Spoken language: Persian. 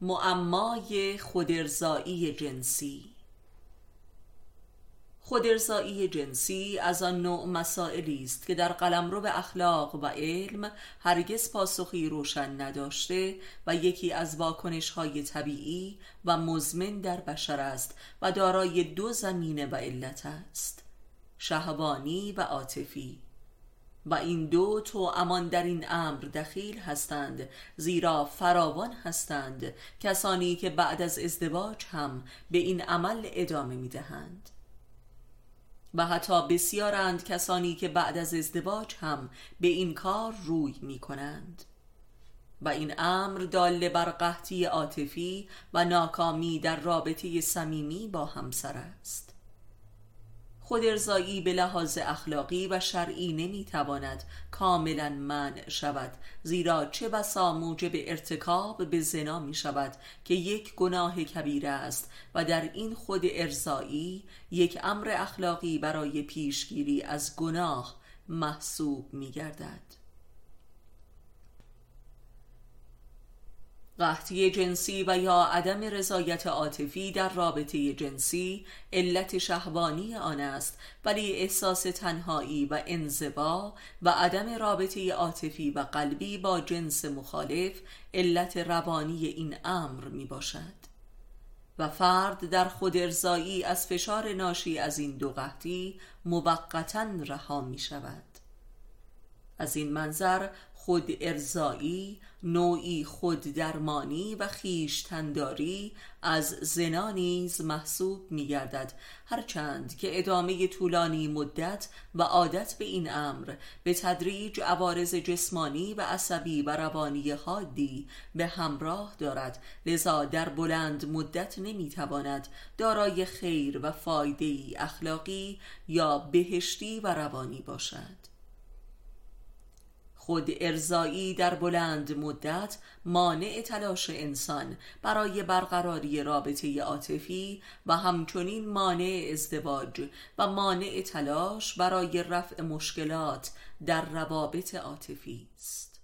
معمای خودرزایی جنسی. خودرزایی جنسی از آن نوع مسائلی است که در قلمرو اخلاق و علم هرگز پاسخی روشن نداشته و یکی از واکنش های طبیعی و مزمن در بشر است و دارای دو زمینه و علت است شهوانی و عاطفی. و این دو تو امان در این امر دخیل هستند زیرا فراوان هستند کسانی که بعد از ازدواج هم به این عمل ادامه می دهند و حتی بسیارند کسانی که بعد از ازدواج هم به این کار روی می کنند و این امر دال بر قحطی عاطفی و ناکامی در رابطه صمیمی با همسر است. خود ارزایی به لحاظ اخلاقی و شرعی نمی‌تواند کاملا منع شود زیرا چه بسا موجب ارتکاب به زنا می شود که یک گناه کبیره است و در این خود ارزایی یک امر اخلاقی برای پیشگیری از گناه محسوب می گردد قحطی جنسی و یا عدم رضایت عاطفی در رابطه جنسی علت شهوانی آن است ولی احساس تنهایی و انزوا و عدم رابطه عاطفی و قلبی با جنس مخالف علت روانی این امر می باشد. و فرد در خود ارزایی از فشار ناشی از این دو قحطی موقتا رها می شود. از این منظر خود ارزایی نوعی خود درمانی و خیشتنداری از زنا نیز محسوب می گردد هرچند که ادامه طولانی مدت و عادت به این امر به تدریج عوارض جسمانی و عصبی و روانی حادی به همراه دارد. لذا در بلند مدت نمی تواند دارای خیر و فایده اخلاقی یا بهشتی و روانی باشد. خود ارزایی در بلند مدت مانع تلاش انسان برای برقراری رابطه عاطفی و همچنین مانع ازدواج و مانع تلاش برای رفع مشکلات در روابط عاطفی است.